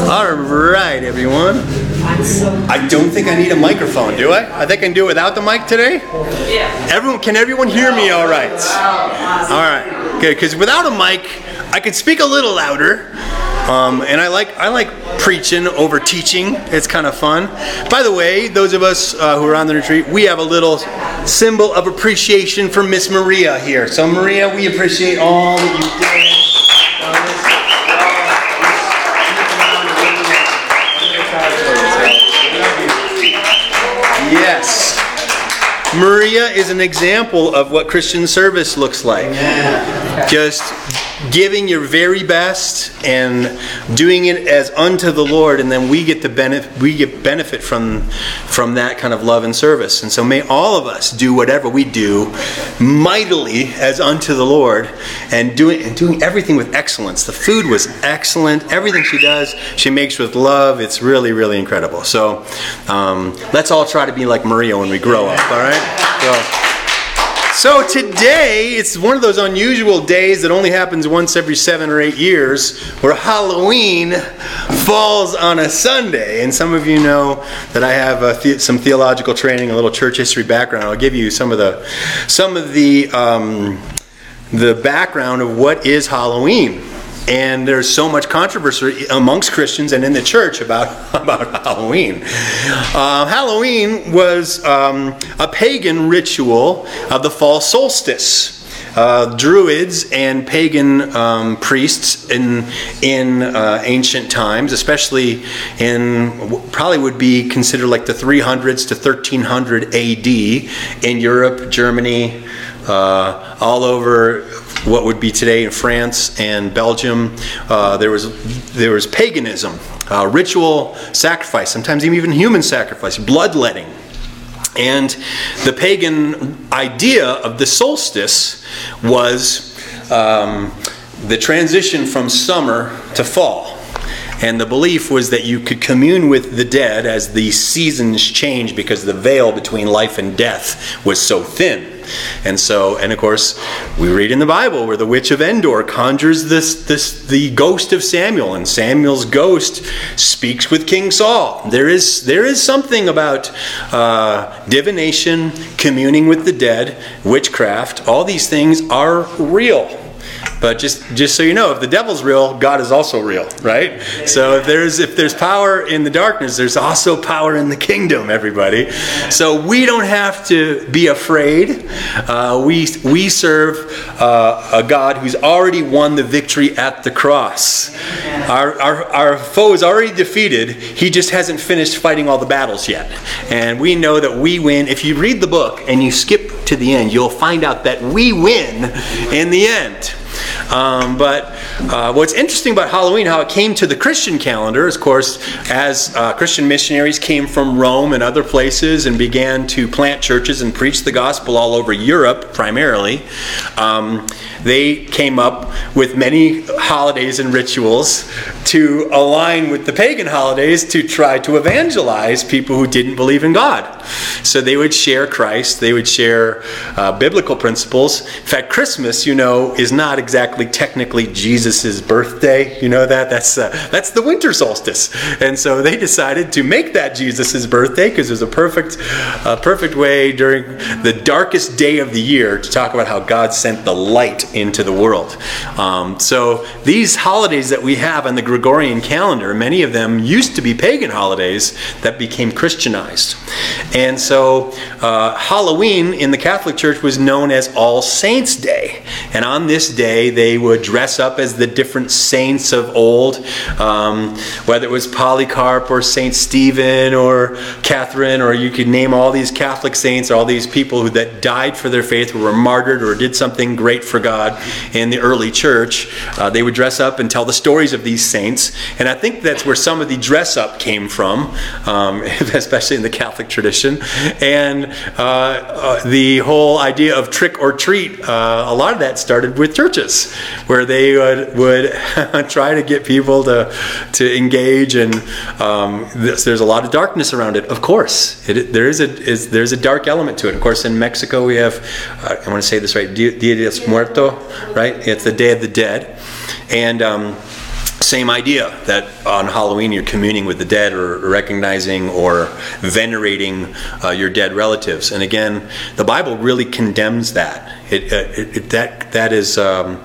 All right, everyone. I don't think I need a microphone, do I? I think I can do it without the mic today. Yeah. Everyone, can everyone hear me? All right. All right. Okay, because without a mic, I can speak a little louder. Um, and I like I like preaching over teaching. It's kind of fun. By the way, those of us uh, who are on the retreat, we have a little symbol of appreciation for Miss Maria here. So Maria, we appreciate all that you did. Maria is an example of what Christian service looks like. Yeah. Just giving your very best and doing it as unto the Lord, and then we get the benefit. We get benefit from from that kind of love and service. And so may all of us do whatever we do mightily as unto the Lord, and doing and doing everything with excellence. The food was excellent. Everything she does, she makes with love. It's really really incredible. So um, let's all try to be like Maria when we grow up. All right. So, so today, it's one of those unusual days that only happens once every seven or eight years, where Halloween falls on a Sunday. And some of you know that I have a the- some theological training, a little church history background. I'll give you some of the some of the um, the background of what is Halloween. And there's so much controversy amongst Christians and in the church about, about Halloween. Uh, Halloween was um, a pagan ritual of the fall solstice. Uh, Druids and pagan um, priests in in uh, ancient times, especially in probably would be considered like the 300s to 1300 AD in Europe, Germany, uh, all over what would be today in France and Belgium. Uh, there was there was paganism, uh, ritual sacrifice, sometimes even human sacrifice, bloodletting. And the pagan idea of the solstice was um, the transition from summer to fall. And the belief was that you could commune with the dead as the seasons change because the veil between life and death was so thin. And so, and of course, we read in the Bible where the witch of Endor conjures this, this the ghost of Samuel, and Samuel's ghost speaks with King Saul. There is there is something about uh, divination, communing with the dead, witchcraft. All these things are real. But just just so you know, if the devil's real, God is also real, right? So if there's if there's power in the darkness, there's also power in the kingdom, everybody. So we don't have to be afraid. Uh, we we serve uh, a God who's already won the victory at the cross. Our, our our foe is already defeated. He just hasn't finished fighting all the battles yet. And we know that we win. If you read the book and you skip to the end, you'll find out that we win in the end. Um, but uh, what's interesting about Halloween, how it came to the Christian calendar, is, of course, as uh, Christian missionaries came from Rome and other places and began to plant churches and preach the gospel all over Europe, primarily, um, they came up with many holidays and rituals to align with the pagan holidays to try to evangelize people who didn't believe in God. So they would share Christ, they would share uh, biblical principles. In fact, Christmas, you know, is not exactly technically Jesus' birthday. You know that? That's, uh, that's the winter solstice. And so they decided to make that Jesus' birthday because it was a perfect, uh, perfect way during the darkest day of the year to talk about how God sent the light into the world. Um, so these holidays that we have on the Gregorian calendar, many of them used to be pagan holidays that became Christianized. And so uh, Halloween in the Catholic Church was known as All Saints' Day. And on this day, they would dress up as the different saints of old, um, whether it was Polycarp or Saint Stephen or Catherine, or you could name all these Catholic saints, all these people who, that died for their faith, were martyred or did something great for God in the early church. Uh, they would dress up and tell the stories of these saints. And I think that's where some of the dress up came from, um, especially in the Catholic tradition. And uh, uh, the whole idea of trick or treat, uh, a lot of that started with churches, where they would, would try to get people to, to engage. And um, this, there's a lot of darkness around it, of course. It, there is a, is, there's a dark element to it. Of course, in Mexico, we have, uh, I want to say this right, Dia de los Muertos, right? It's the Day of the Dead. And um, same idea that on Halloween you're communing with the dead or recognizing or venerating uh, your dead relatives. And again, the Bible really condemns that. It, uh, it, that that is um,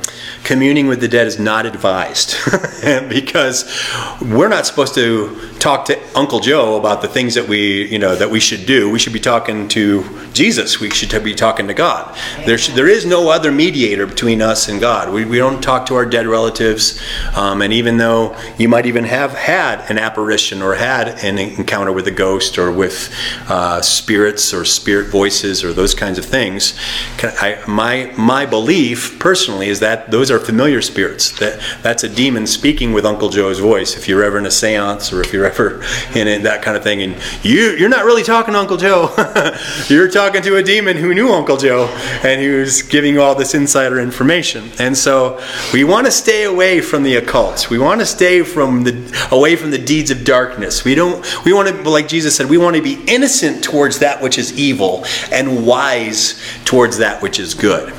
communing with the dead is not advised because we're not supposed to talk to Uncle Joe about the things that we you know that we should do. We should be talking to Jesus. We should be talking to God. There should, there is no other mediator between us and God. We, we don't talk to our dead relatives. Um, and even though you might even have had an apparition or had an encounter with a ghost or with uh, spirits or spirit voices or those kinds of things, I, my my belief personally is that those are familiar spirits. That that's a demon speaking with Uncle Joe's voice. If you're ever in a séance or if you're ever in it, that kind of thing, and you you're not really talking to Uncle Joe. you're talking to a demon who knew Uncle Joe and who's giving you all this insider information. And so we want to stay away from the occult. We want to stay from the away from the deeds of darkness. We don't we want to like Jesus said, we want to be innocent towards that which is evil and wise towards that which is good.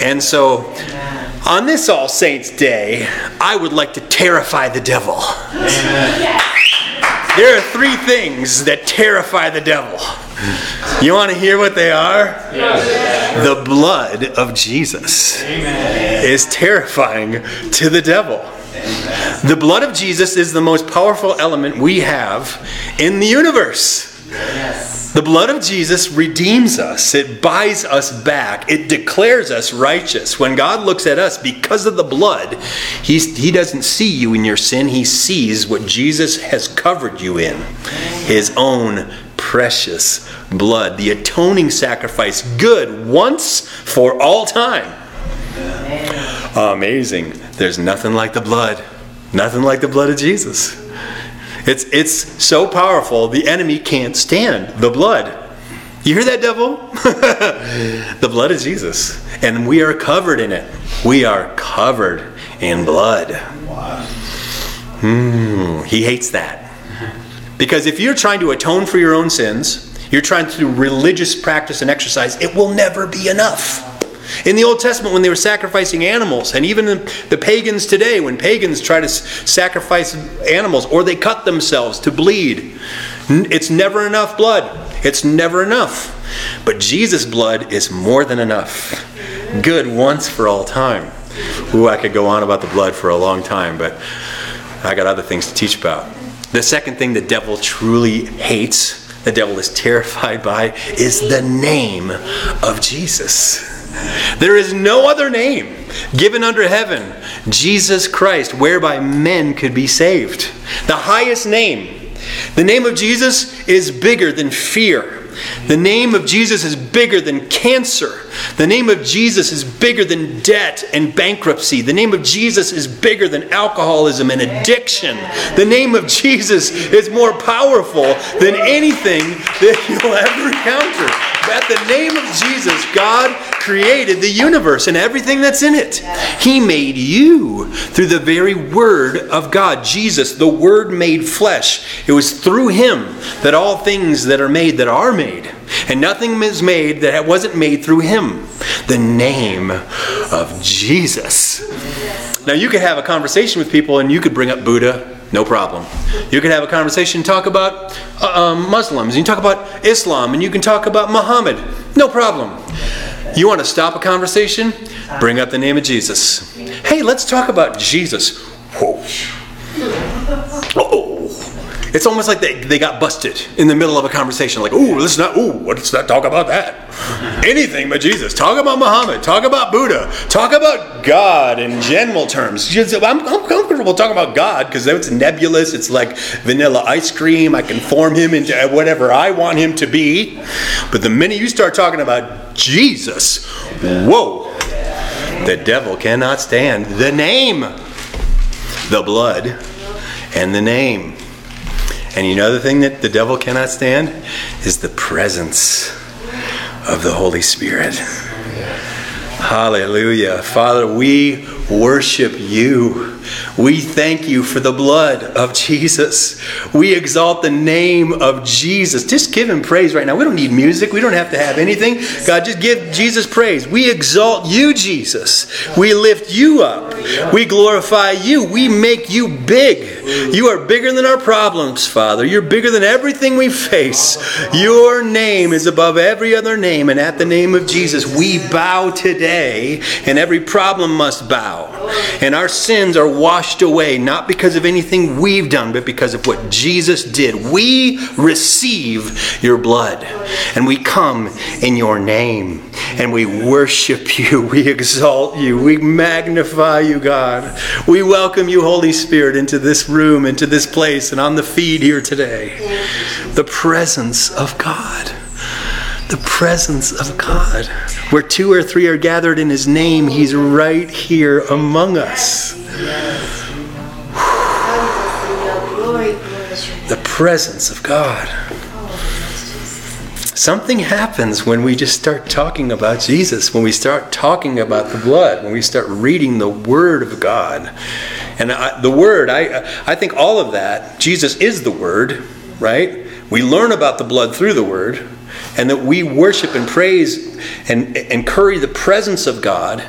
And so on this All Saints Day, I would like to terrify the devil. There are three things that terrify the devil. You want to hear what they are? Yes. The blood of Jesus Amen. is terrifying to the devil. The blood of Jesus is the most powerful element we have in the universe. Yes. The blood of Jesus redeems us. It buys us back. It declares us righteous. When God looks at us because of the blood, he's, He doesn't see you in your sin. He sees what Jesus has covered you in His own precious blood, the atoning sacrifice, good once for all time. Amazing. There's nothing like the blood. Nothing like the blood of Jesus. It's, it's so powerful, the enemy can't stand the blood. You hear that, devil? the blood of Jesus. And we are covered in it. We are covered in blood. Wow. Mm, he hates that. Because if you're trying to atone for your own sins, you're trying to do religious practice and exercise, it will never be enough. In the Old Testament, when they were sacrificing animals, and even the pagans today, when pagans try to sacrifice animals or they cut themselves to bleed, it's never enough blood. It's never enough. But Jesus' blood is more than enough. Good once for all time. Ooh, I could go on about the blood for a long time, but I got other things to teach about. The second thing the devil truly hates, the devil is terrified by, is the name of Jesus. There is no other name given under heaven, Jesus Christ, whereby men could be saved. The highest name. The name of Jesus is bigger than fear. The name of Jesus is bigger than cancer. The name of Jesus is bigger than debt and bankruptcy. The name of Jesus is bigger than alcoholism and addiction. The name of Jesus is more powerful than anything that you'll ever encounter. At the name of Jesus, God created the universe and everything that's in it. He made you through the very Word of God. Jesus, the Word made flesh. It was through Him that all things that are made that are made. And nothing is made that wasn't made through Him. The name of Jesus. Now, you could have a conversation with people and you could bring up Buddha, no problem. You can have a conversation, talk about uh, um, Muslims, you talk about Islam, and you can talk about Muhammad, no problem. You want to stop a conversation? Bring up the name of Jesus. Hey, let's talk about Jesus. Whoa. oh It's almost like they, they got busted in the middle of a conversation. Like, ooh, let's not, ooh, let's not talk about that. Anything but Jesus. Talk about Muhammad. Talk about Buddha. Talk about God in general terms. I'm, I'm comfortable talking about God because it's nebulous. It's like vanilla ice cream. I can form him into uh, whatever I want him to be. But the minute you start talking about Jesus, whoa, the devil cannot stand the name, the blood, and the name. And you know the thing that the devil cannot stand is the presence of the Holy Spirit. Hallelujah. Father, we worship you. We thank you for the blood of Jesus. We exalt the name of Jesus. Just give him praise right now. We don't need music. We don't have to have anything. God, just give Jesus praise. We exalt you, Jesus. We lift you up. We glorify you. We make you big. You are bigger than our problems, Father. You're bigger than everything we face. Your name is above every other name, and at the name of Jesus, we bow today, and every problem must bow. And our sins are washed away, not because of anything we've done, but because of what Jesus did. We receive your blood, and we come in your name, and we worship you, we exalt you, we magnify you, God. We welcome you, Holy Spirit, into this room, into this place, and on the feed here today. The presence of God the presence of God. Where two or three are gathered in His name, He's right here among us. The presence of God. Something happens when we just start talking about Jesus, when we start talking about the blood, when we start reading the Word of God. And I, the Word, I, I think all of that, Jesus is the Word, right? We learn about the blood through the Word and that we worship and praise and, and curry the presence of God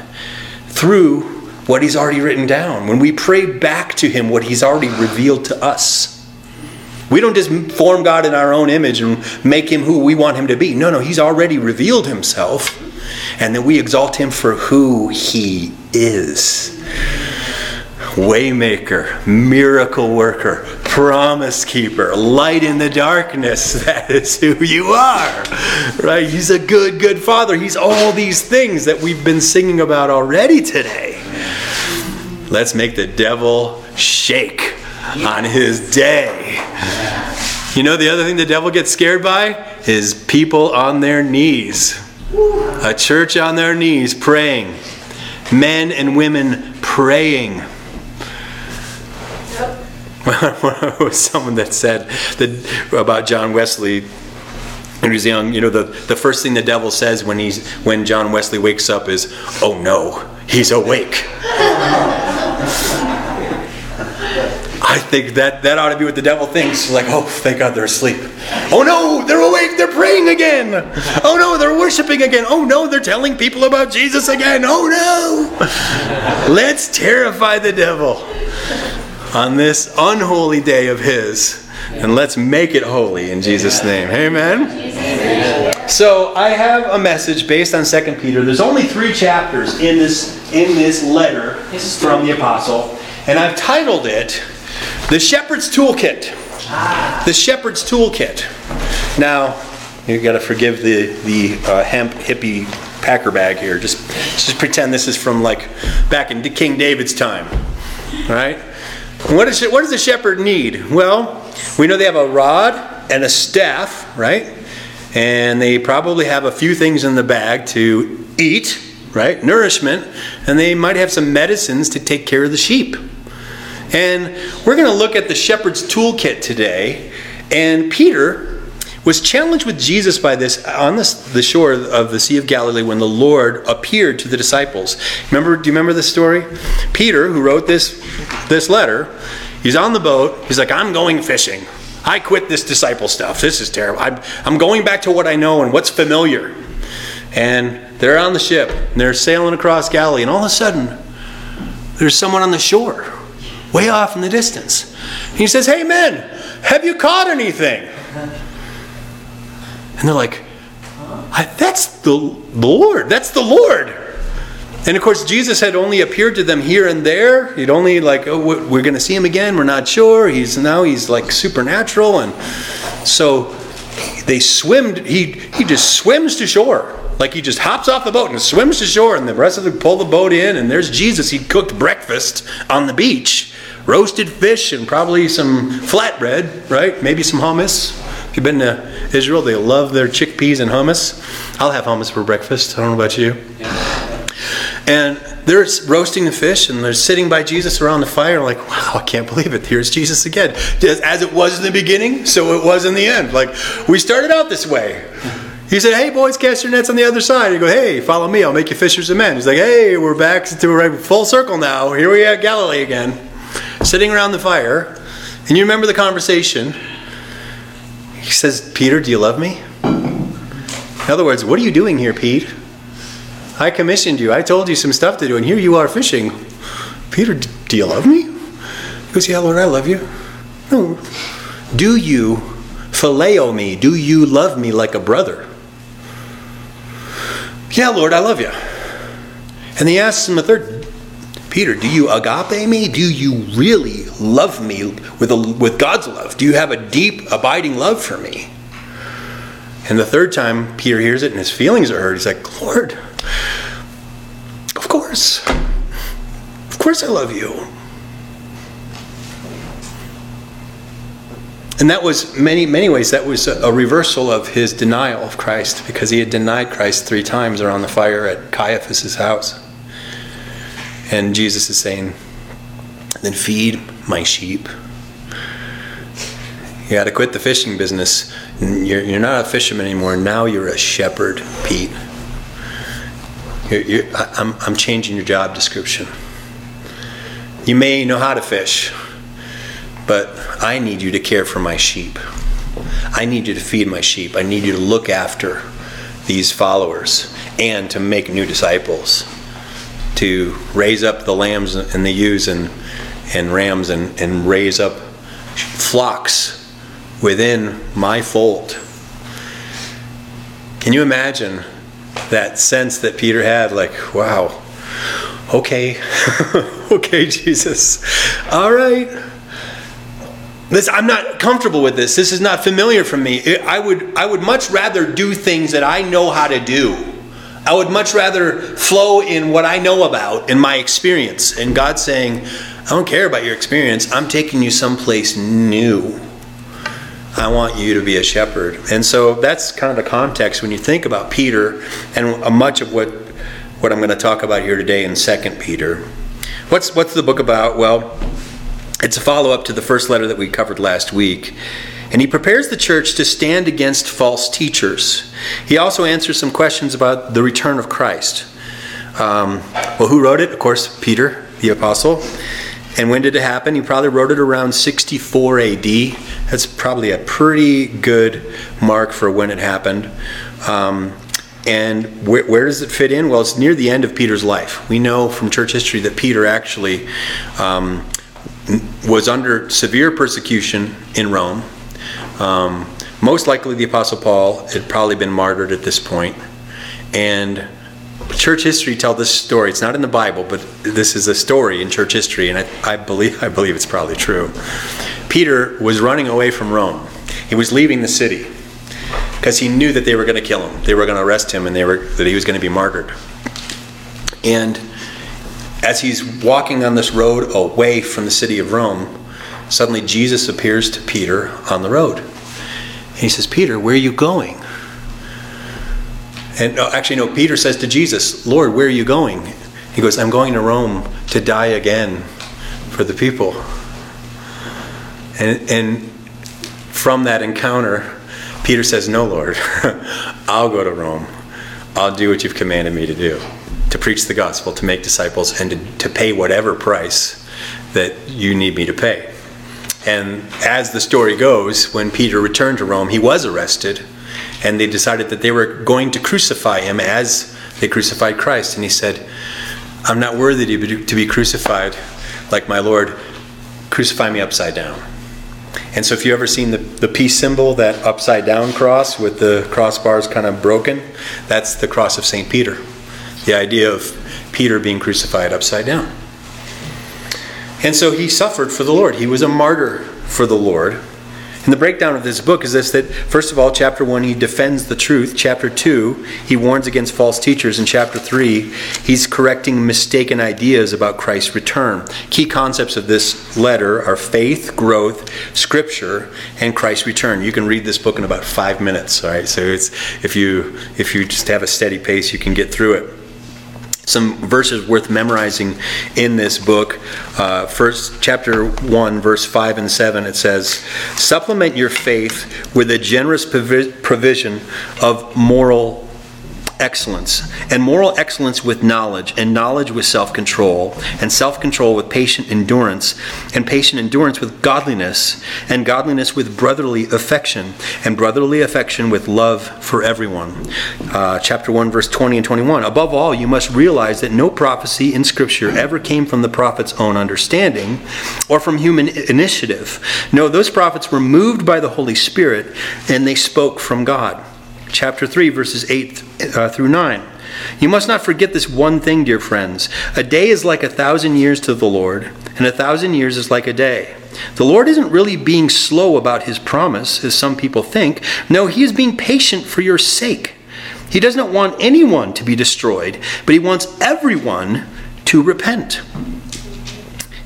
through what He's already written down. When we pray back to Him what He's already revealed to us. We don't just form God in our own image and make Him who we want Him to be. No, no, He's already revealed Himself, and then we exalt Him for who He is. Waymaker, miracle worker, promise keeper, light in the darkness. That is who you are. Right? He's a good, good father. He's all these things that we've been singing about already today. Let's make the devil shake on his day. You know, the other thing the devil gets scared by is people on their knees. A church on their knees praying. Men and women praying was someone that said that about John Wesley when he was young, you know, the, the first thing the devil says when he's when John Wesley wakes up is, "Oh no, he's awake." I think that that ought to be what the devil thinks. Like, oh, thank God they're asleep. Oh no, they're awake. They're praying again. Oh no, they're worshiping again. Oh no, they're telling people about Jesus again. Oh no. Let's terrify the devil on this unholy day of His. And let's make it holy in Jesus' name. Amen. So I have a message based on 2 Peter. There's only three chapters in this in this letter from the apostle, and I've titled it "The Shepherd's Toolkit." The Shepherd's Toolkit. Now, you got to forgive the the uh, hemp hippie packer bag here. Just just pretend this is from like back in King David's time, right? What, is, what does a shepherd need? Well, we know they have a rod and a staff, right? And they probably have a few things in the bag to eat, right? Nourishment. And they might have some medicines to take care of the sheep. And we're going to look at the shepherd's toolkit today. And Peter was challenged with Jesus by this on the shore of the Sea of Galilee when the Lord appeared to the disciples. Remember, do you remember this story? Peter, who wrote this, this letter, he's on the boat. He's like, I'm going fishing. I quit this disciple stuff. This is terrible. I'm, I'm going back to what I know and what's familiar. And they're on the ship, and they're sailing across Galilee, and all of a sudden, there's someone on the shore, way off in the distance. He says, Hey, men, have you caught anything? And they're like, that's the Lord. That's the Lord. And of course, Jesus had only appeared to them here and there. He'd only like, oh, we're going to see him again. We're not sure. He's now he's like supernatural, and so they swim. He he just swims to shore. Like he just hops off the boat and swims to shore, and the rest of them pull the boat in, and there's Jesus. He cooked breakfast on the beach, roasted fish, and probably some flatbread, right? Maybe some hummus you've been to Israel, they love their chickpeas and hummus. I'll have hummus for breakfast. I don't know about you. And they're roasting the fish and they're sitting by Jesus around the fire, like, wow, I can't believe it. Here's Jesus again. As it was in the beginning, so it was in the end. Like, we started out this way. He said, "Hey boys, cast your nets on the other side." He go, "Hey, follow me. I'll make you fishers of men." He's like, "Hey, we're back to a full circle now. Here we are at Galilee again, sitting around the fire." And you remember the conversation? He says, "Peter, do you love me?" In other words, what are you doing here, Pete? I commissioned you. I told you some stuff to do, and here you are fishing. Peter, do you love me? He goes, Yeah, Lord, I love you. No. Do you phileo me? Do you love me like a brother? Yeah, Lord, I love you. And he asks him a third, Peter, do you agape me? Do you really love me with, a, with God's love? Do you have a deep, abiding love for me? And the third time Peter hears it and his feelings are hurt, he's like, Lord, of course. Of course I love you. And that was many, many ways, that was a reversal of his denial of Christ because he had denied Christ three times around the fire at Caiaphas' house. And Jesus is saying, then feed my sheep. You got to quit the fishing business. You're, you're not a fisherman anymore. Now you're a shepherd, Pete. You're, you're, I'm, I'm changing your job description. You may know how to fish but I need you to care for my sheep. I need you to feed my sheep. I need you to look after these followers and to make new disciples, to raise up the lambs and the ewes and, and rams and, and raise up flocks within my fold. Can you imagine that sense that Peter had? Like, wow, okay, okay, Jesus, all right this, I'm not comfortable with this. This is not familiar for me. I would, I would much rather do things that I know how to do. I would much rather flow in what I know about in my experience. And God's saying, I don't care about your experience. I'm taking you someplace new. I want you to be a shepherd. And so that's kind of the context when you think about Peter and much of what, what I'm going to talk about here today in 2 Peter. What's, what's the book about? Well, it's a follow up to the first letter that we covered last week. And he prepares the church to stand against false teachers. He also answers some questions about the return of Christ. Um, well, who wrote it? Of course, Peter, the apostle. And when did it happen? He probably wrote it around 64 AD. That's probably a pretty good mark for when it happened. Um, and where, where, does it fit in? Well, it's near the end of Peter's life. We know from church history that Peter actually um, was under severe persecution in Rome. Um, most likely, the Apostle Paul had probably been martyred at this point. And church history tell this story. It's not in the Bible, but this is a story in church history, and I, I believe I believe it's probably true. Peter was running away from Rome. He was leaving the city because he knew that they were going to kill him. They were going to arrest him, and they were that he was going to be martyred. And as he's walking on this road away from the city of Rome, suddenly Jesus appears to Peter on the road. And he says, Peter, where are you going? And no, actually, no, Peter says to Jesus, Lord, where are you going? He goes, I'm going to Rome to die again for the people. And, and from that encounter, Peter says, No, Lord, I'll go to Rome. I'll do what you've commanded me to do to preach the gospel, to make disciples, and to, to pay whatever price that you need me to pay. And as the story goes, when Peter returned to Rome, he was arrested, and they decided that they were going to crucify him as they crucified Christ. And he said, I'm not worthy to be, to be crucified like my Lord. Crucify me upside down. And so, if you've ever seen the, the peace symbol, that upside down cross with the crossbars kind of broken, that's the cross of St. Peter the idea of Peter being crucified upside down. And so he suffered for the Lord. He was a martyr for the Lord. And the breakdown of this book is this that, first of all, chapter 1, he defends the truth. Chapter 2, he warns against false teachers. In chapter 3, he's correcting mistaken ideas about Christ's return. Key concepts of this letter are faith, growth, scripture, and Christ's return. You can read this book in about five minutes, all right? So it's, if, you, if you just have a steady pace, you can get through it. Some verses worth memorizing in this book. Uh, first, chapter 1, verse 5 and 7, it says, Supplement your faith with a generous provision of moral excellence, and moral excellence with knowledge, and knowledge with self control, and self control with patient endurance, and patient endurance with godliness, and godliness with brotherly affection, and brotherly affection with love for everyone. Uh, chapter 1, verse 20 and 21. Above all, you must realize that no prophecy in Scripture ever came from the prophet's own understanding or from human initiative. No, those prophets were moved by the Holy Spirit, and they spoke from God chapter 3, verses 8 uh, through 9. You must not forget this one thing, dear friends. A day is like a thousand years to the Lord, and a thousand years is like a day. The Lord isn't really being slow about his promise, as some people think. No, he is being patient for your sake. He does not want anyone to be destroyed, but he wants everyone to repent.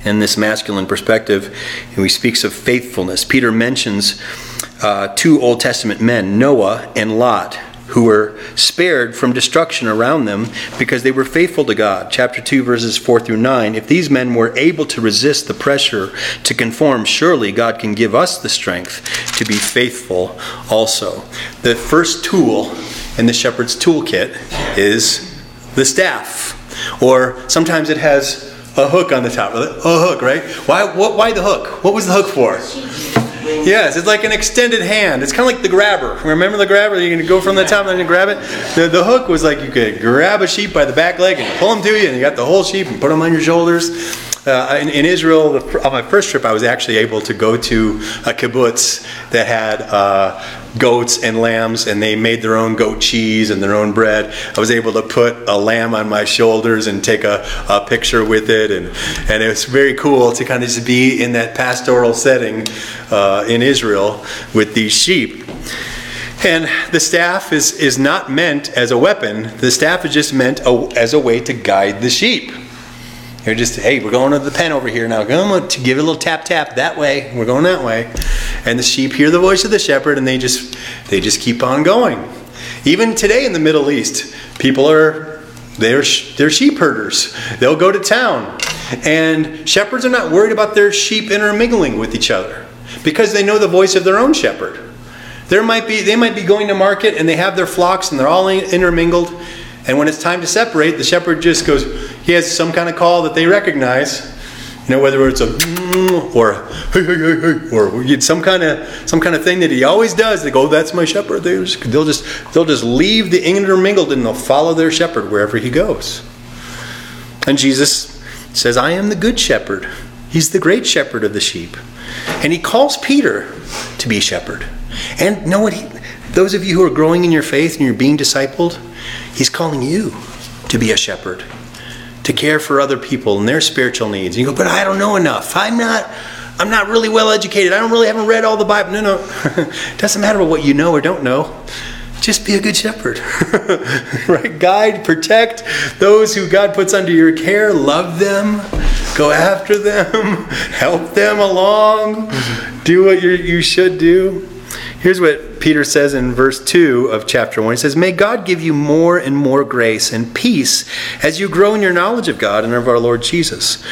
In this masculine perspective, he speaks of faithfulness. Peter mentions uh, two Old Testament men, Noah and Lot, who were spared from destruction around them because they were faithful to God. Chapter 2, verses 4 through 9. If these men were able to resist the pressure to conform, surely God can give us the strength to be faithful also. The first tool in the shepherd's toolkit is the staff, or sometimes it has a hook on the top. of it. A hook, right? Why, what, why the hook? What was the hook for? Yes, it's like an extended hand. It's kind of like the grabber. Remember the grabber? You can go from the top and then grab it. The, the hook was like you could grab a sheep by the back leg and pull him to you, and you got the whole sheep and put them on your shoulders. Uh, in, in, Israel, the, on my first trip, I was actually able to go to a kibbutz that had uh, goats and lambs, and they made their own goat cheese and their own bread. I was able to put a lamb on my shoulders and take a, a picture with it, and, and it was very cool to kind of just be in that pastoral setting uh, in Israel with these sheep. And the staff is, is not meant as a weapon, the staff is just meant a, as a way to guide the sheep. You're just, hey, we're going to the pen over here now. Come to give a little tap tap that way. We're going that way. And the sheep hear the voice of the shepherd and they just they just keep on going. Even today in the Middle East, people are they're they're sheep herders. They'll go to town. And shepherds are not worried about their sheep intermingling with each other because they know the voice of their own shepherd. There might be they might be going to market and they have their flocks and they're all intermingled and when it's time to separate, the shepherd just goes, he has some kind of call that they recognize. You know, whether it's a mm, or or some kind of some kind of thing that he always does. They go, "That's my shepherd." They just, they'll just they'll just leave the intermingled and they'll follow their shepherd wherever he goes. And Jesus says, "I am the good shepherd. He's the great shepherd of the sheep." And he calls Peter to be shepherd. And know what? He, those of you who are growing in your faith and you're being discipled, He's calling you to be a shepherd, to care for other people and their spiritual needs. And you go, but I don't know enough. I'm not. I'm not really well educated. I don't really haven't read all the Bible. No, no. doesn't matter what you know or don't know. Just be a good shepherd. right? Guide, protect those who God puts under your care. Love them. Go after them. Help them along. Do what you you should do. Here's what Peter says in verse 2 of chapter 1. He says, May God give you more and more grace and peace as you grow in your knowledge of God and of our Lord Jesus.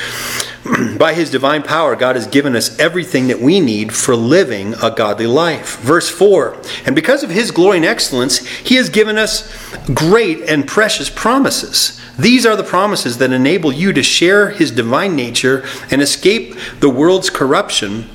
By his divine power, God has given us everything that we need for living a godly life. Verse 4 And because of his glory and excellence, he has given us great and precious promises. These are the promises that enable you to share his divine nature and escape the world's corruption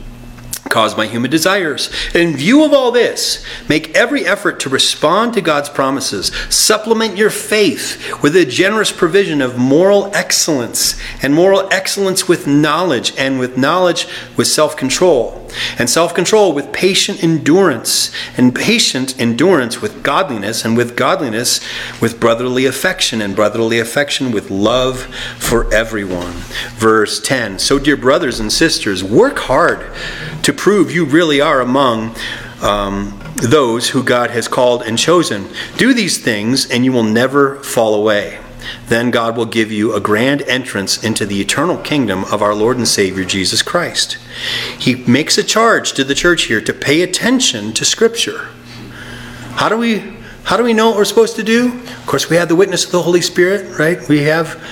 caused by human desires. In view of all this, make every effort to respond to God's promises. Supplement your faith with a generous provision of moral excellence, and moral excellence with knowledge, and with knowledge with self control and self control with patient endurance, and patient endurance with godliness, and with godliness with brotherly affection, and brotherly affection with love for everyone. Verse 10 So, dear brothers and sisters, work hard to prove you really are among. Um, those who God has called and chosen. Do these things, and you will never fall away. Then God will give you a grand entrance into the eternal kingdom of our Lord and Savior Jesus Christ. He makes a charge to the church here to pay attention to Scripture. How do we How do we know what we're supposed to do? Of course, we have the witness of the Holy Spirit, right? We have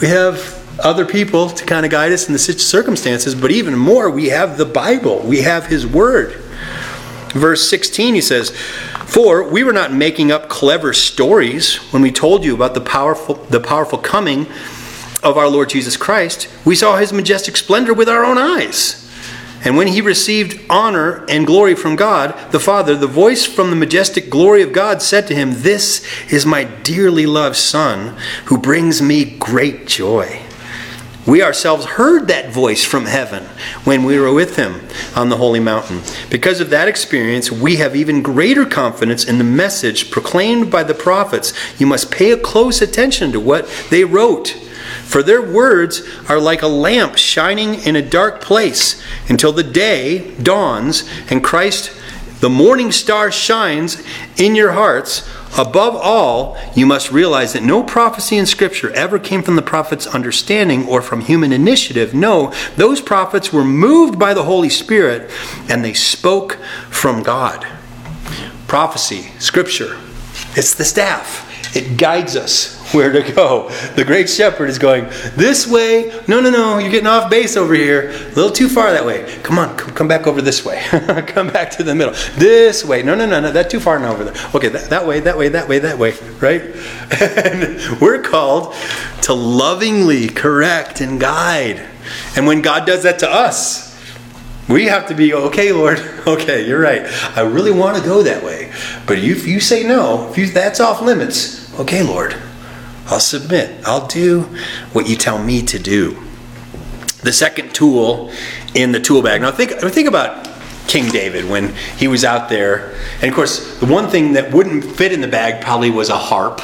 we have other people to kind of guide us in the circumstances, but even more, we have the Bible. We have his word. Verse 16 he says, "For we were not making up clever stories when we told you about the powerful the powerful coming of our Lord Jesus Christ. We saw his majestic splendor with our own eyes. And when he received honor and glory from God the Father, the voice from the majestic glory of God said to him, This is my dearly loved Son, who brings me great joy. We ourselves heard that voice from heaven when we were with him on the holy mountain. Because of that experience, we have even greater confidence in the message proclaimed by the prophets. You must pay a close attention to what they wrote for their words are like a lamp shining in a dark place until the day dawns and Christ, the morning star, shines in your hearts. Above all, you must realize that no prophecy in Scripture ever came from the prophet's understanding or from human initiative. No, those prophets were moved by the Holy Spirit and they spoke from God. Prophecy, Scripture, it's the staff, it guides us where to go. The great shepherd is going this way. No, no, no, you're getting off base over here. A little too far that way. Come on, come back over this way. come back to the middle. This way. No, no, no, no, that's too far now over there. Okay, that, that way, that way, that way, that way, right? and we're called to lovingly correct and guide. And when God does that to us, we have to be okay, Lord. Okay, you're right. I really want to go that way, but if you say no, if you, that's off limits, okay, Lord, I'll submit. I'll do what you tell me to do. The second tool in the tool bag. Now think think about King David when he was out there. And of course, the one thing that wouldn't fit in the bag probably was a harp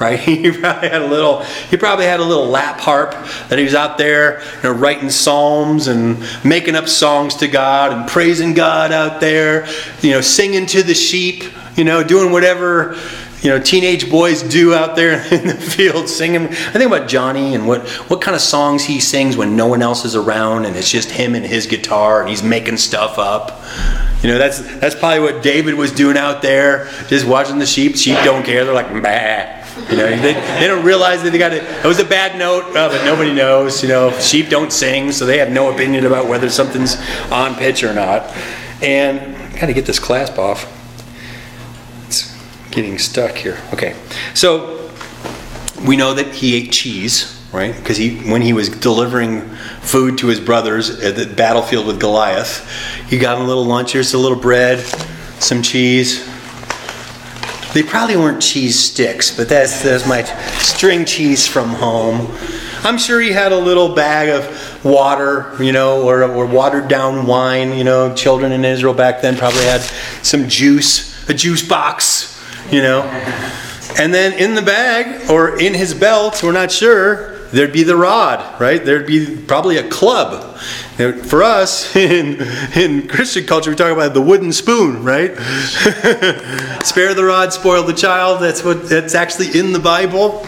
right? He probably had a little. He probably had a little lap harp that he was out there, you know, writing psalms and making up songs to God and praising God out there, you know, singing to the sheep, you know, doing whatever you know teenage boys do out there in the field singing. I think about Johnny and what what kind of songs he sings when no one else is around and it's just him and his guitar and he's making stuff up. You know that's that's probably what David was doing out there, just watching the sheep. Sheep don't care; they're like bah. You know, they, they don't realize that they got it. It was a bad note, uh, but nobody knows. You know, sheep don't sing, so they have no opinion about whether something's on pitch or not. And I got to get this clasp off getting stuck here. Okay, so we know that he ate cheese, right? Because he, when he was delivering food to his brothers at the battlefield with Goliath, he got a little lunch. Here's a little bread, some cheese. They probably weren't cheese sticks, but that's, that's my string cheese from home. I'm sure he had a little bag of water, you know, or, or watered down wine. You know, children in Israel back then probably had some juice, a juice box, you know. And then in the bag or in his belt, we're not sure, there'd be the rod, right? There'd be probably a club. For us, in, in Christian culture, we talk about the wooden spoon, right? Spare the rod, spoil the child. That's what that's actually in the Bible.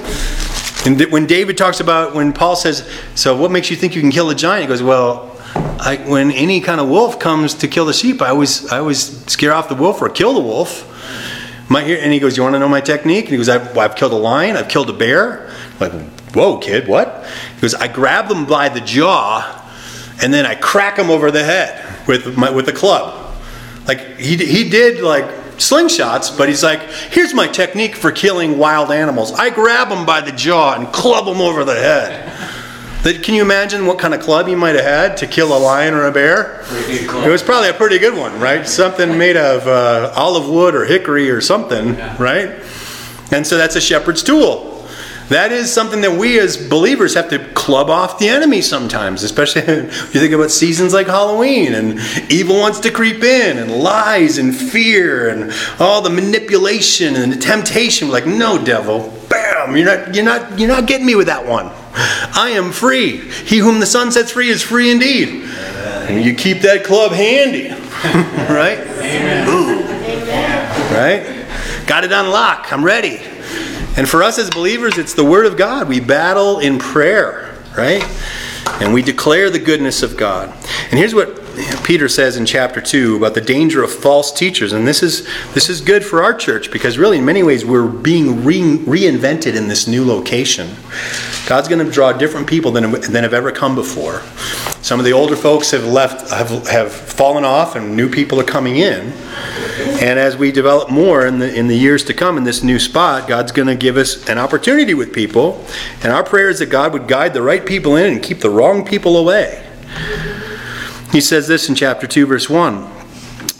And when David talks about, when Paul says, So what makes you think you can kill a giant? He goes, Well, I, when any kind of wolf comes to kill the sheep, I always, I always scare off the wolf or kill the wolf. My, and he goes, You want to know my technique? And he goes, I've, I've killed a lion, I've killed a bear. I'm like, whoa, kid, what? He goes, I grab them by the jaw and then I crack them over the head with, my, with a club. Like, he, he did like slingshots, but he's like, here's my technique for killing wild animals. I grab them by the jaw and club them over the head. That, can you imagine what kind of club you might have had to kill a lion or a bear? It was probably a pretty good one, right? Something made of uh, olive wood or hickory or something, right? And so that's a shepherd's tool. That is something that we as believers have to club off the enemy sometimes, especially if you think about seasons like Halloween and evil wants to creep in and lies and fear and all the manipulation and the temptation. Like, no, devil, bam, you're not, you're not, you're not getting me with that one. I am free. He whom the Son sets free is free indeed. And you keep that club handy, right? Right? Got it on lock. I'm ready. And for us as believers, it's the Word of God. We battle in prayer, right? And we declare the goodness of God. And here's what Peter says in chapter 2 about the danger of false teachers. And this is, this is good for our church because, really, in many ways, we're being re- reinvented in this new location. God's going to draw different people than, than have ever come before. Some of the older folks have left, have, have fallen off, and new people are coming in. And as we develop more in the, in the years to come in this new spot, God's going to give us an opportunity with people. And our prayer is that God would guide the right people in and keep the wrong people away. He says this in chapter 2, verse 1.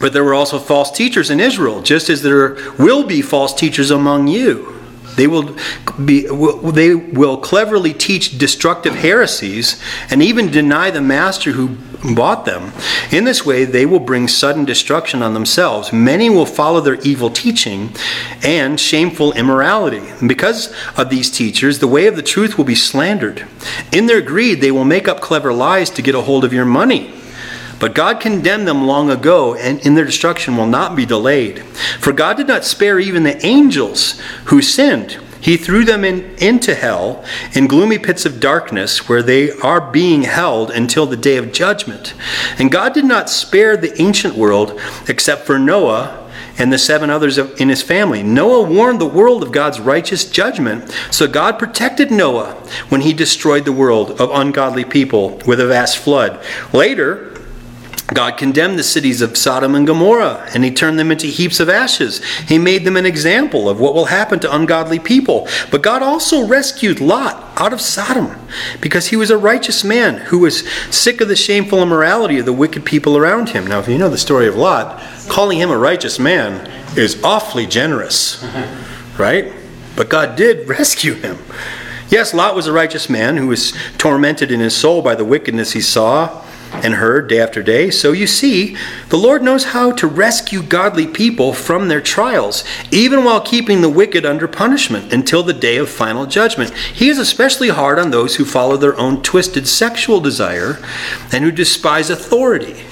But there were also false teachers in Israel, just as there will be false teachers among you. They will be they will cleverly teach destructive heresies and even deny the master who bought them. In this way they will bring sudden destruction on themselves. Many will follow their evil teaching and shameful immorality. Because of these teachers, the way of the truth will be slandered. In their greed they will make up clever lies to get a hold of your money. But God condemned them long ago, and in their destruction will not be delayed. For God did not spare even the angels who sinned. He threw them in, into hell, in gloomy pits of darkness, where they are being held until the day of judgment. And God did not spare the ancient world, except for Noah and the seven others in his family. Noah warned the world of God's righteous judgment, so God protected Noah when he destroyed the world of ungodly people with a vast flood. Later, God condemned the cities of Sodom and Gomorrah, and he turned them into heaps of ashes. He made them an example of what will happen to ungodly people. But God also rescued Lot out of Sodom, because he was a righteous man who was sick of the shameful immorality of the wicked people around him. Now, if you know the story of Lot, calling him a righteous man is awfully generous, right? But God did rescue him. Yes, Lot was a righteous man who was tormented in his soul by the wickedness he saw and heard day after day. So you see, the Lord knows how to rescue godly people from their trials, even while keeping the wicked under punishment until the day of final judgment. He is especially hard on those who follow their own twisted sexual desire and who despise authority.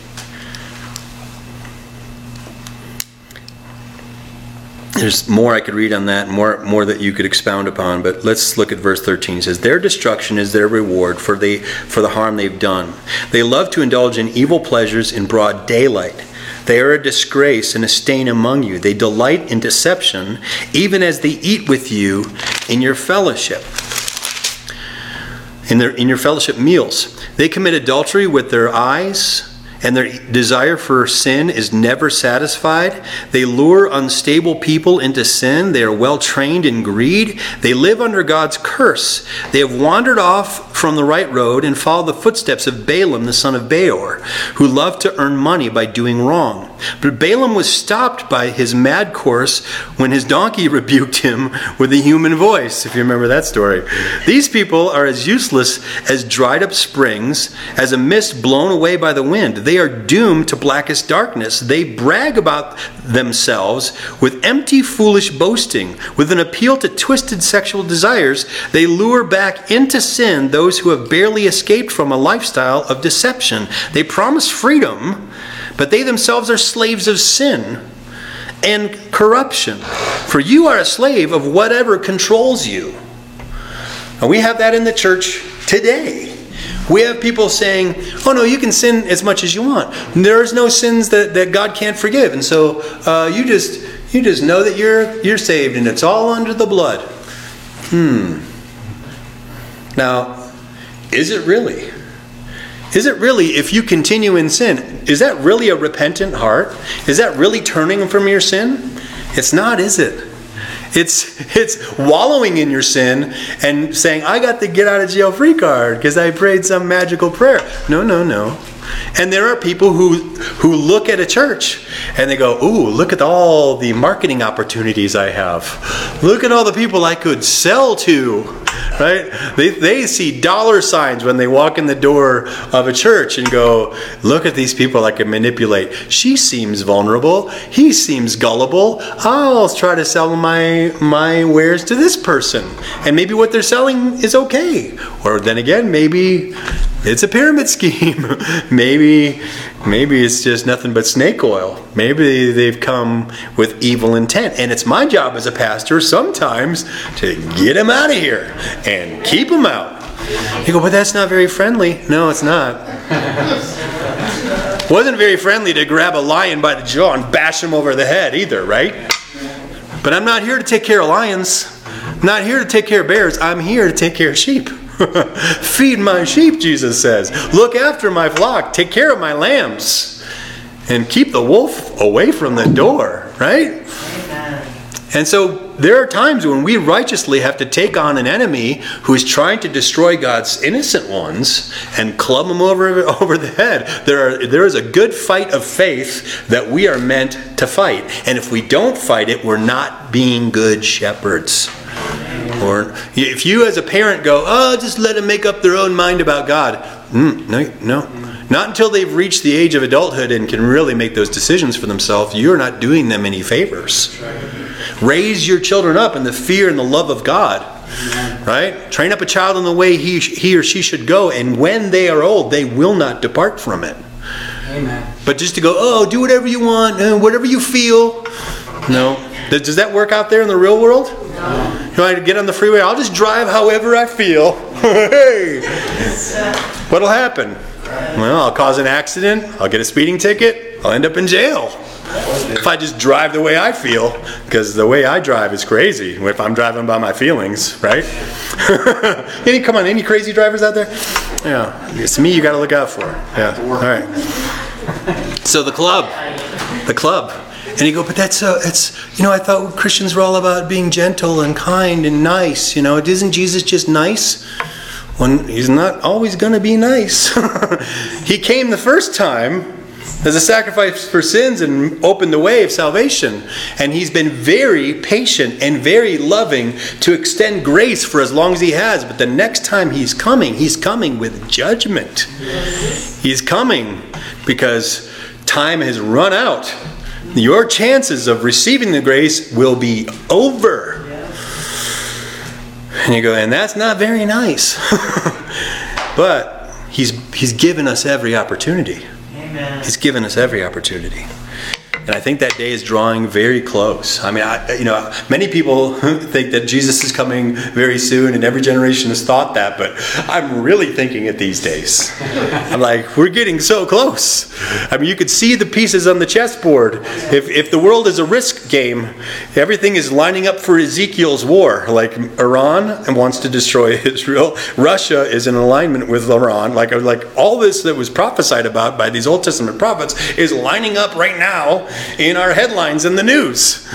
There's more I could read on that, more more that you could expound upon, but let's look at verse 13. It says, Their destruction is their reward for they for the harm they've done. They love to indulge in evil pleasures in broad daylight. They are a disgrace and a stain among you. They delight in deception, even as they eat with you in your fellowship. In their in your fellowship meals. They commit adultery with their eyes and their desire for sin is never satisfied. They lure unstable people into sin. They are well trained in greed. They live under God's curse. They have wandered off from the right road and follow the footsteps of Balaam, the son of Beor, who loved to earn money by doing wrong. But Balaam was stopped by his mad course when his donkey rebuked him with a human voice, if you remember that story. These people are as useless as dried up springs, as a mist blown away by the wind. They are doomed to blackest darkness. They brag about themselves with empty, foolish boasting. With an appeal to twisted sexual desires, they lure back into sin those who have barely escaped from a lifestyle of deception. They promise freedom but they themselves are slaves of sin and corruption. For you are a slave of whatever controls you. And we have that in the church today. We have people saying, oh no, you can sin as much as you want. There's no sins that, that God can't forgive. And so uh, you just you just know that you're you're saved and it's all under the blood. Hmm. Now, is it really? Is it really, if you continue in sin, is that really a repentant heart? Is that really turning from your sin? It's not, is it? It's it's wallowing in your sin and saying, I got the get out of jail free card because I prayed some magical prayer. No, no, no. And there are people who who look at a church and they go, "Ooh, look at all the marketing opportunities I have. Look at all the people I could sell to." right? They, they see dollar signs when they walk in the door of a church and go, look at these people I can manipulate. She seems vulnerable. He seems gullible. I'll try to sell my, my wares to this person. And maybe what they're selling is okay. Or then again, maybe it's a pyramid scheme. maybe maybe it's just nothing but snake oil. Maybe they've come with evil intent. And it's my job as a pastor sometimes to get them out of here and keep them out. You go, but that's not very friendly. No, it's not. Wasn't very friendly to grab a lion by the jaw and bash him over the head either, right? But I'm not here to take care of lions. I'm not here to take care of bears. I'm here to take care of sheep. Feed my sheep, Jesus says. Look after my flock. Take care of my lambs. And keep the wolf away from the door, right? And so there are times when we righteously have to take on an enemy who is trying to destroy God's innocent ones and club them over, over the head. There, are, there is a good fight of faith that we are meant to fight. And if we don't fight it, we're not being good shepherds. Or if you as a parent go, oh, just let them make up their own mind about God. Mm, no, no. Not until they've reached the age of adulthood and can really make those decisions for themselves, you're not doing them any favors. Raise your children up in the fear and the love of God. Right? Train up a child in the way he, he or she should go, and when they are old, they will not depart from it. Amen. But just to go, oh, do whatever you want, uh, whatever you feel. No. Does, that work out there in the real world? No. You want to get on the freeway? I'll just drive however I feel. hey! What'll happen? Well, I'll cause an accident. I'll get a speeding ticket. I'll end up in jail if I just drive the way I feel, because the way I drive is crazy. If I'm driving by my feelings, right? any come on, any crazy drivers out there? Yeah, it's me. You got to look out for. Yeah. All right. So the club, the club. And you go, but that's uh, it's you know I thought Christians were all about being gentle and kind and nice. You know, isn't Jesus just nice? When he's not always going to be nice. he came the first time as a sacrifice for sins and opened the way of salvation. And he's been very patient and very loving to extend grace for as long as he has. But the next time he's coming, he's coming with judgment. He's coming because time has run out. Your chances of receiving the grace will be over. And you go, and that's not very nice. but he's, he's given us every opportunity. Amen. He's given us every opportunity. And I think that day is drawing very close. I mean, I, you know, many people think that Jesus is coming very soon, and every generation has thought that, but I'm really thinking it these days. I'm like, we're getting so close. I mean, you could see the pieces on the chessboard. If, if the world is a risk game, everything is lining up for Ezekiel's war. Like Iran wants to destroy Israel, Russia is in alignment with Iran. Like, like all this that was prophesied about by these Old Testament prophets is lining up right now in our headlines in the news.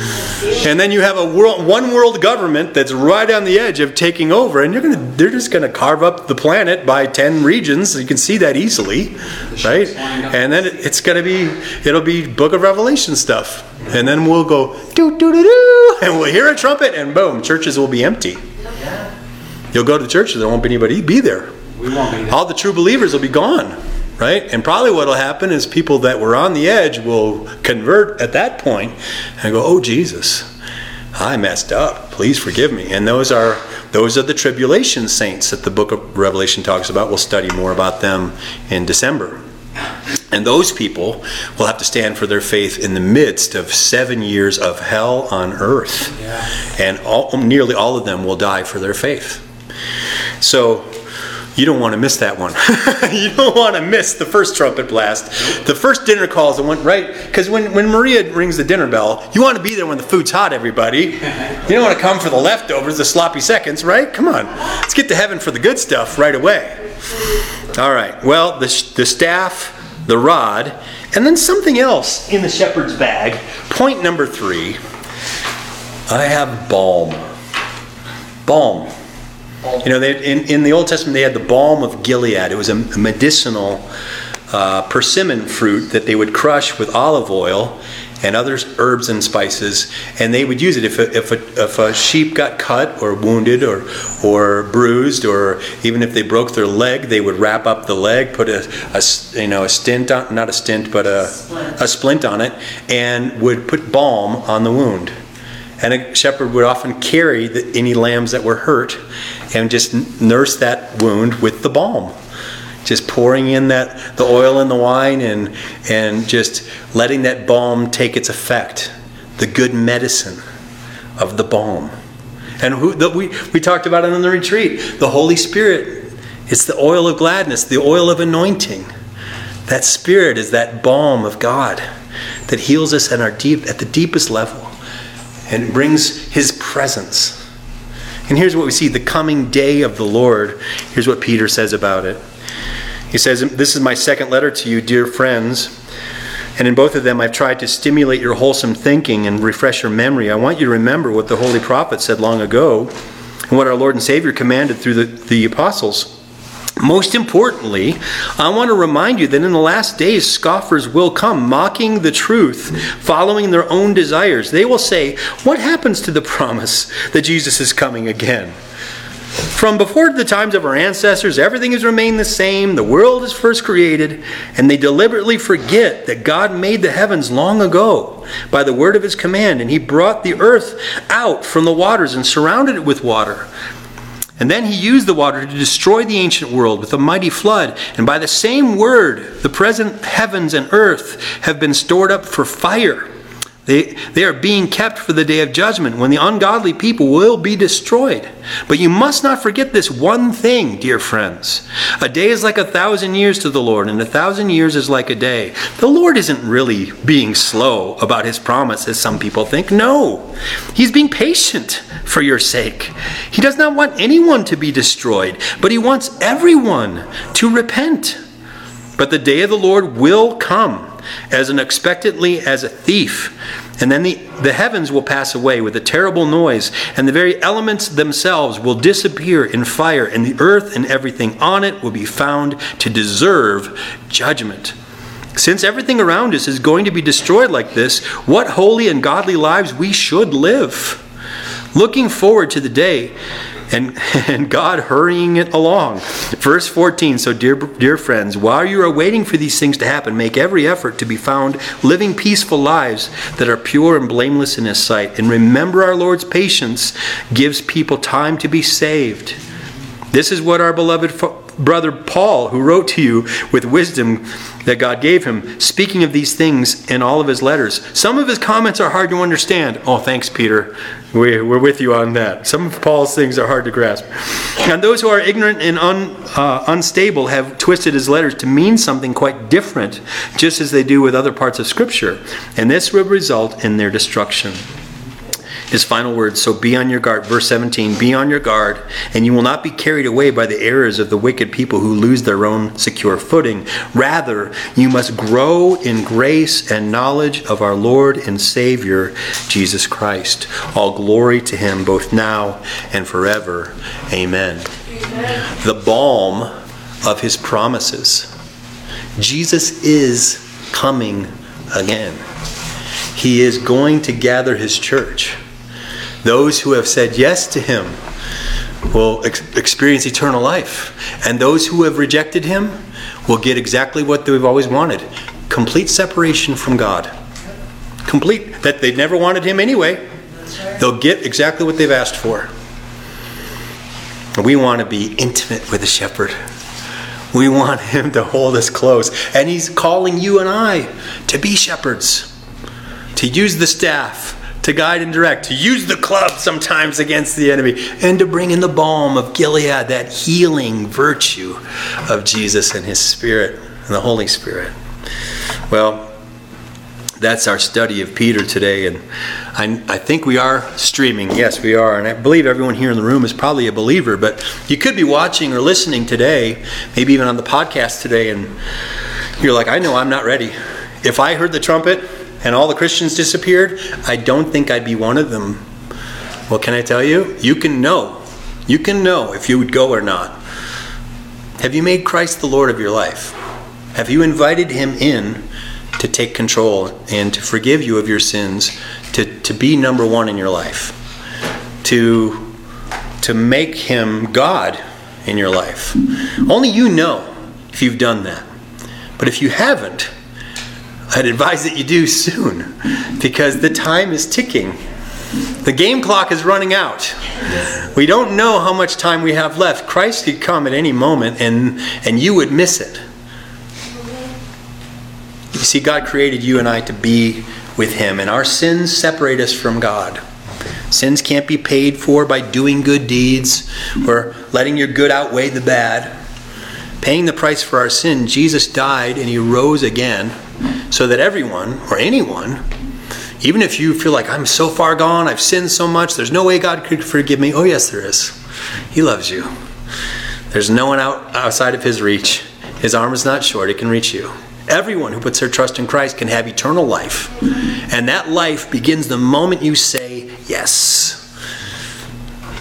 And then you have a world, one world government that's right on the edge of taking over, and you're gonna, they're just going to carve up the planet by 10 regions. You can see that easily, right? And then it's going to be, it'll be Book of Revelation stuff. And then we'll go, doo doo doo doo, and we'll hear a trumpet, and boom, churches will be empty. You'll go to the church, there won't be anybody be there. All the true believers will be gone right? And probably what will happen is people that were on the edge will convert at that point and go, "Oh Jesus, I messed up. Please forgive me." And those are those are the tribulation saints that the book of Revelation talks about. We'll study more about them in December. And those people will have to stand for their faith in the midst of seven years of hell on earth. Yeah. And all, nearly all of them will die for their faith. So you don't want to miss that one. you don't want to miss the first trumpet blast. The first dinner calls that went right because when, when Maria rings the dinner bell, you want to be there when the food's hot, everybody. You don't want to come for the leftovers, the sloppy seconds, right? Come on. Let's get to heaven for the good stuff right away. All right. Well, the, the staff, the rod, and then something else in the shepherd's bag. Point number three I have balm. Balm. You know, they, in, in the Old Testament, they had the balm of Gilead. It was a medicinal uh, persimmon fruit that they would crush with olive oil and other herbs and spices, and they would use it if a, if a, if a sheep got cut or wounded or, or bruised, or even if they broke their leg, they would wrap up the leg, put a, a you know a stint on, not a stint, but a splint. a splint on it, and would put balm on the wound. And a shepherd would often carry the, any lambs that were hurt and just nurse that wound with the balm. Just pouring in that the oil and the wine and and just letting that balm take its effect. The good medicine of the balm. And who, the, we, we talked about it on the retreat. The Holy Spirit It's the oil of gladness, the oil of anointing. That spirit is that balm of God that heals us at our deep at the deepest level and brings his presence. And here's what we see the coming day of the Lord. Here's what Peter says about it. He says, This is my second letter to you, dear friends. And in both of them, I've tried to stimulate your wholesome thinking and refresh your memory. I want you to remember what the Holy Prophet said long ago and what our Lord and Savior commanded through the, the apostles. Most importantly, I want to remind you that in the last days, scoffers will come, mocking the truth, following their own desires. They will say, What happens to the promise that Jesus is coming again? From before the times of our ancestors, everything has remained the same. The world is first created, and they deliberately forget that God made the heavens long ago by the word of his command, and he brought the earth out from the waters and surrounded it with water. And then he used the water to destroy the ancient world with a mighty flood. And by the same word, the present heavens and earth have been stored up for fire. They, they are being kept for the day of judgment when the ungodly people will be destroyed. But you must not forget this one thing, dear friends. A day is like a thousand years to the Lord, and a thousand years is like a day. The Lord isn't really being slow about his promise, as some people think. No, he's being patient for your sake. He does not want anyone to be destroyed, but he wants everyone to repent. But the day of the Lord will come as unexpectedly as a thief. And then the, the heavens will pass away with a terrible noise, and the very elements themselves will disappear in fire, and the earth and everything on it will be found to deserve judgment. Since everything around us is going to be destroyed like this, what holy and godly lives we should live. Looking forward to the day and, and God hurrying it along. Verse 14 So, dear, dear friends, while you are waiting for these things to happen, make every effort to be found living peaceful lives that are pure and blameless in His sight. And remember, our Lord's patience gives people time to be saved. This is what our beloved brother Paul, who wrote to you with wisdom that God gave him, speaking of these things in all of his letters. Some of his comments are hard to understand. Oh, thanks, Peter. We, are with you on that. Some of Paul's things are hard to grasp. And those who are ignorant and un, uh, unstable have twisted his letters to mean something quite different, just as they do with other parts of Scripture. And this will result in their destruction his final words. So be on your guard. Verse 17 be on your guard and you will not be carried away by the errors of the wicked people who lose their own secure footing. Rather you must grow in grace and knowledge of our lord and savior jesus christ. All glory to him both now and forever. Amen, amen. the balm of his promises. Jesus is coming again. He is going to gather his church those who have said yes to him will ex- experience eternal life. And those who have rejected him will get exactly what they've always wanted complete separation from God. Complete, that they never wanted him anyway. They'll get exactly what they've asked for. We want to be intimate with the shepherd. We want him to hold us close. And he's calling you and I to be shepherds, to use the staff, to guide and direct, to use the club sometimes against the enemy, and to bring in the balm of Gilead, that healing virtue of Jesus and His Spirit and the Holy Spirit. Well, that's our study of Peter today, and I, I, think we are streaming. Yes, we are, and I believe everyone here in the room is probably a believer. But you could be watching or listening today, maybe even on the podcast today, and you're like, "I know I'm not ready." If I heard the trumpet and all the Christians disappeared, I don't think I'd be one of them. Well, can I tell you? You can know. You can know if you would go or not. Have you made Christ the Lord of your life? Have you invited Him in to take control and to forgive you of your sins, to, to be number one in your life, to, to make Him God in your life? Only you know if you've done that. But if you haven't, I'd advise that you do soon because the time is ticking. The game clock is running out. We don't know how much time we have left. Christ could come at any moment and, and you would miss it. You see, God created you and I to be with Him, and our sins separate us from God. Sins can't be paid for by doing good deeds or letting your good outweigh the bad. paying the price for our sin, Jesus died and he rose again so that everyone or anyone, even if you feel like I'm so far gone, I've sinned so much, there's no way God could forgive me. Oh, yes, there is. He loves you. There's no one out, outside of his reach. His arm is not short, it can reach you. Everyone who puts their trust in Christ can have eternal life. And that life begins the moment you say yes.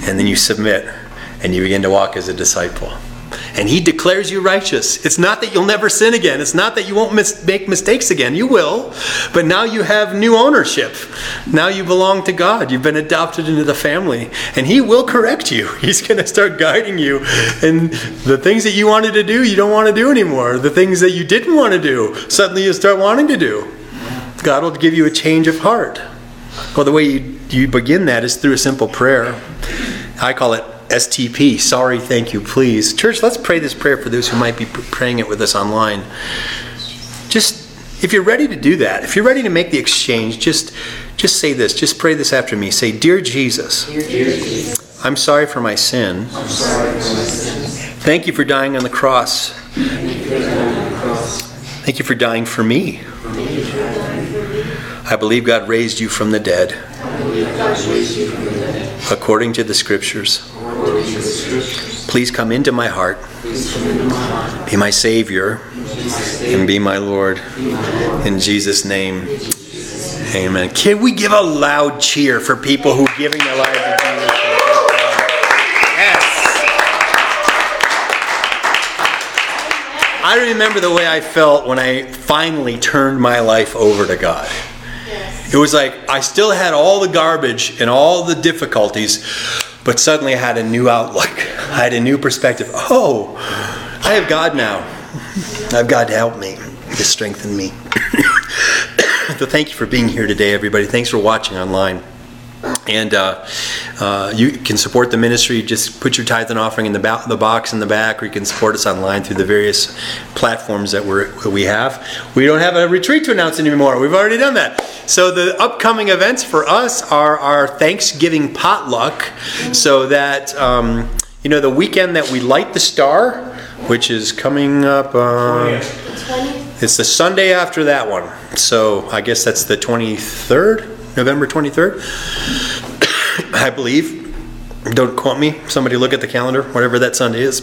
And then you submit and you begin to walk as a disciple. And he declares you righteous. It's not that you'll never sin again. It's not that you won't mis- make mistakes again. You will. But now you have new ownership. Now you belong to God. You've been adopted into the family. And he will correct you. He's going to start guiding you. And the things that you wanted to do, you don't want to do anymore. The things that you didn't want to do, suddenly you start wanting to do. God will give you a change of heart. Well, the way you, you begin that is through a simple prayer. I call it STP, sorry, thank you, please. Church, let's pray this prayer for those who might be praying it with us online. Just if you're ready to do that, if you're ready to make the exchange, just just say this. Just pray this after me. Say, "Dear Jesus, Dear Jesus I'm sorry for my sin. Thank you for dying on the cross. Thank you for dying for me. I believe God raised you from the dead. According to the scriptures. Please come into my heart. Be my Savior and be my Lord. In Jesus' name, amen. Can we give a loud cheer for people who are giving their lives to Jesus? Yes. I remember the way I felt when I finally turned my life over to God. It was like I still had all the garbage and all the difficulties, but suddenly I had a new outlook. I had a new perspective. Oh, I have God now. I have God to help me, to strengthen me. so thank you for being here today, everybody. Thanks for watching online. And uh, uh, you can support the ministry. Just put your tithe and offering in the, ba- the box in the back, or you can support us online through the various platforms that we're, we have. We don't have a retreat to announce anymore. We've already done that. So the upcoming events for us are our Thanksgiving potluck. So that um, you know the weekend that we light the star, which is coming up. Uh, it's the Sunday after that one. So I guess that's the 23rd. November 23rd, I believe. Don't quote me. Somebody look at the calendar, whatever that Sunday is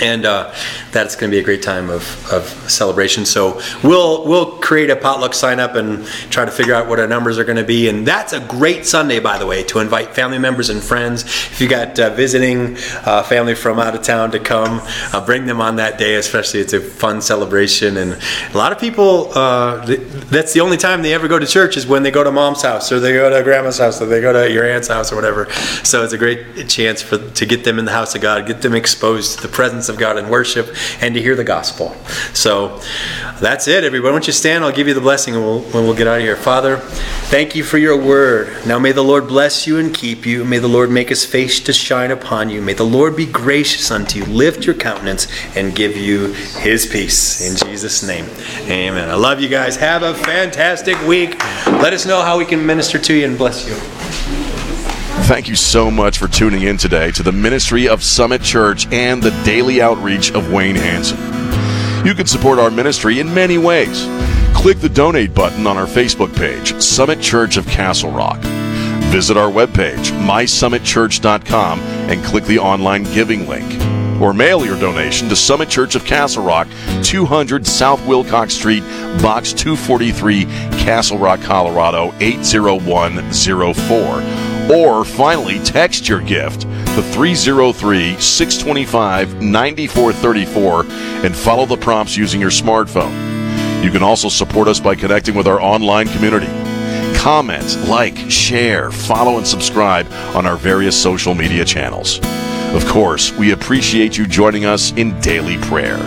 and uh, that's going to be a great time of, of celebration. So we'll we'll create a potluck sign up and try to figure out what our numbers are going to be. And that's a great Sunday, by the way, to invite family members and friends. If you got uh, visiting uh, family from out of town to come, uh, bring them on that day. Especially, it's a fun celebration, and a lot of people. Uh, that's the only time they ever go to church is when they go to mom's house or they go to grandma's house or they go to your aunt's house or whatever. So it's a great chance for to get them in the house of God, get them exposed to the presence presence of God in worship and to hear the gospel. So that's it, everybody. Why don't you stand? I'll give you the blessing and we'll, when we'll get out of here. Father, thank you for your word. Now may the Lord bless you and keep you. May the Lord make his face to shine upon you. May the Lord be gracious unto you, lift your countenance, and give you his peace. In Jesus' name, amen. I love you guys. Have a fantastic week. Let us know how we can minister to you and bless you. Thank you so much for tuning in today to the ministry of Summit Church and the daily outreach of Wayne Hanson. You can support our ministry in many ways. Click the donate button on our Facebook page, Summit Church of Castle Rock. Visit our webpage, mysummitchurch.com, and click the online giving link. Or mail your donation to Summit Church of Castle Rock, 200 South Wilcox Street, Box 243, Castle Rock, Colorado 80104 or finally, text your gift to 303 625 9434 and follow the prompts using your smartphone. You can also support us by connecting with our online community. Comment, like, share, follow, and subscribe on our various social media channels. Of course, we appreciate you joining us in daily prayer.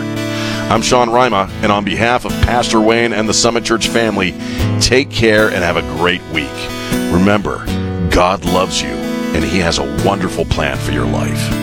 I'm Sean Rima, and on behalf of Pastor Wayne and the Summit Church family, take care and have a great week. Remember, God loves you, and He has a wonderful plan for your life.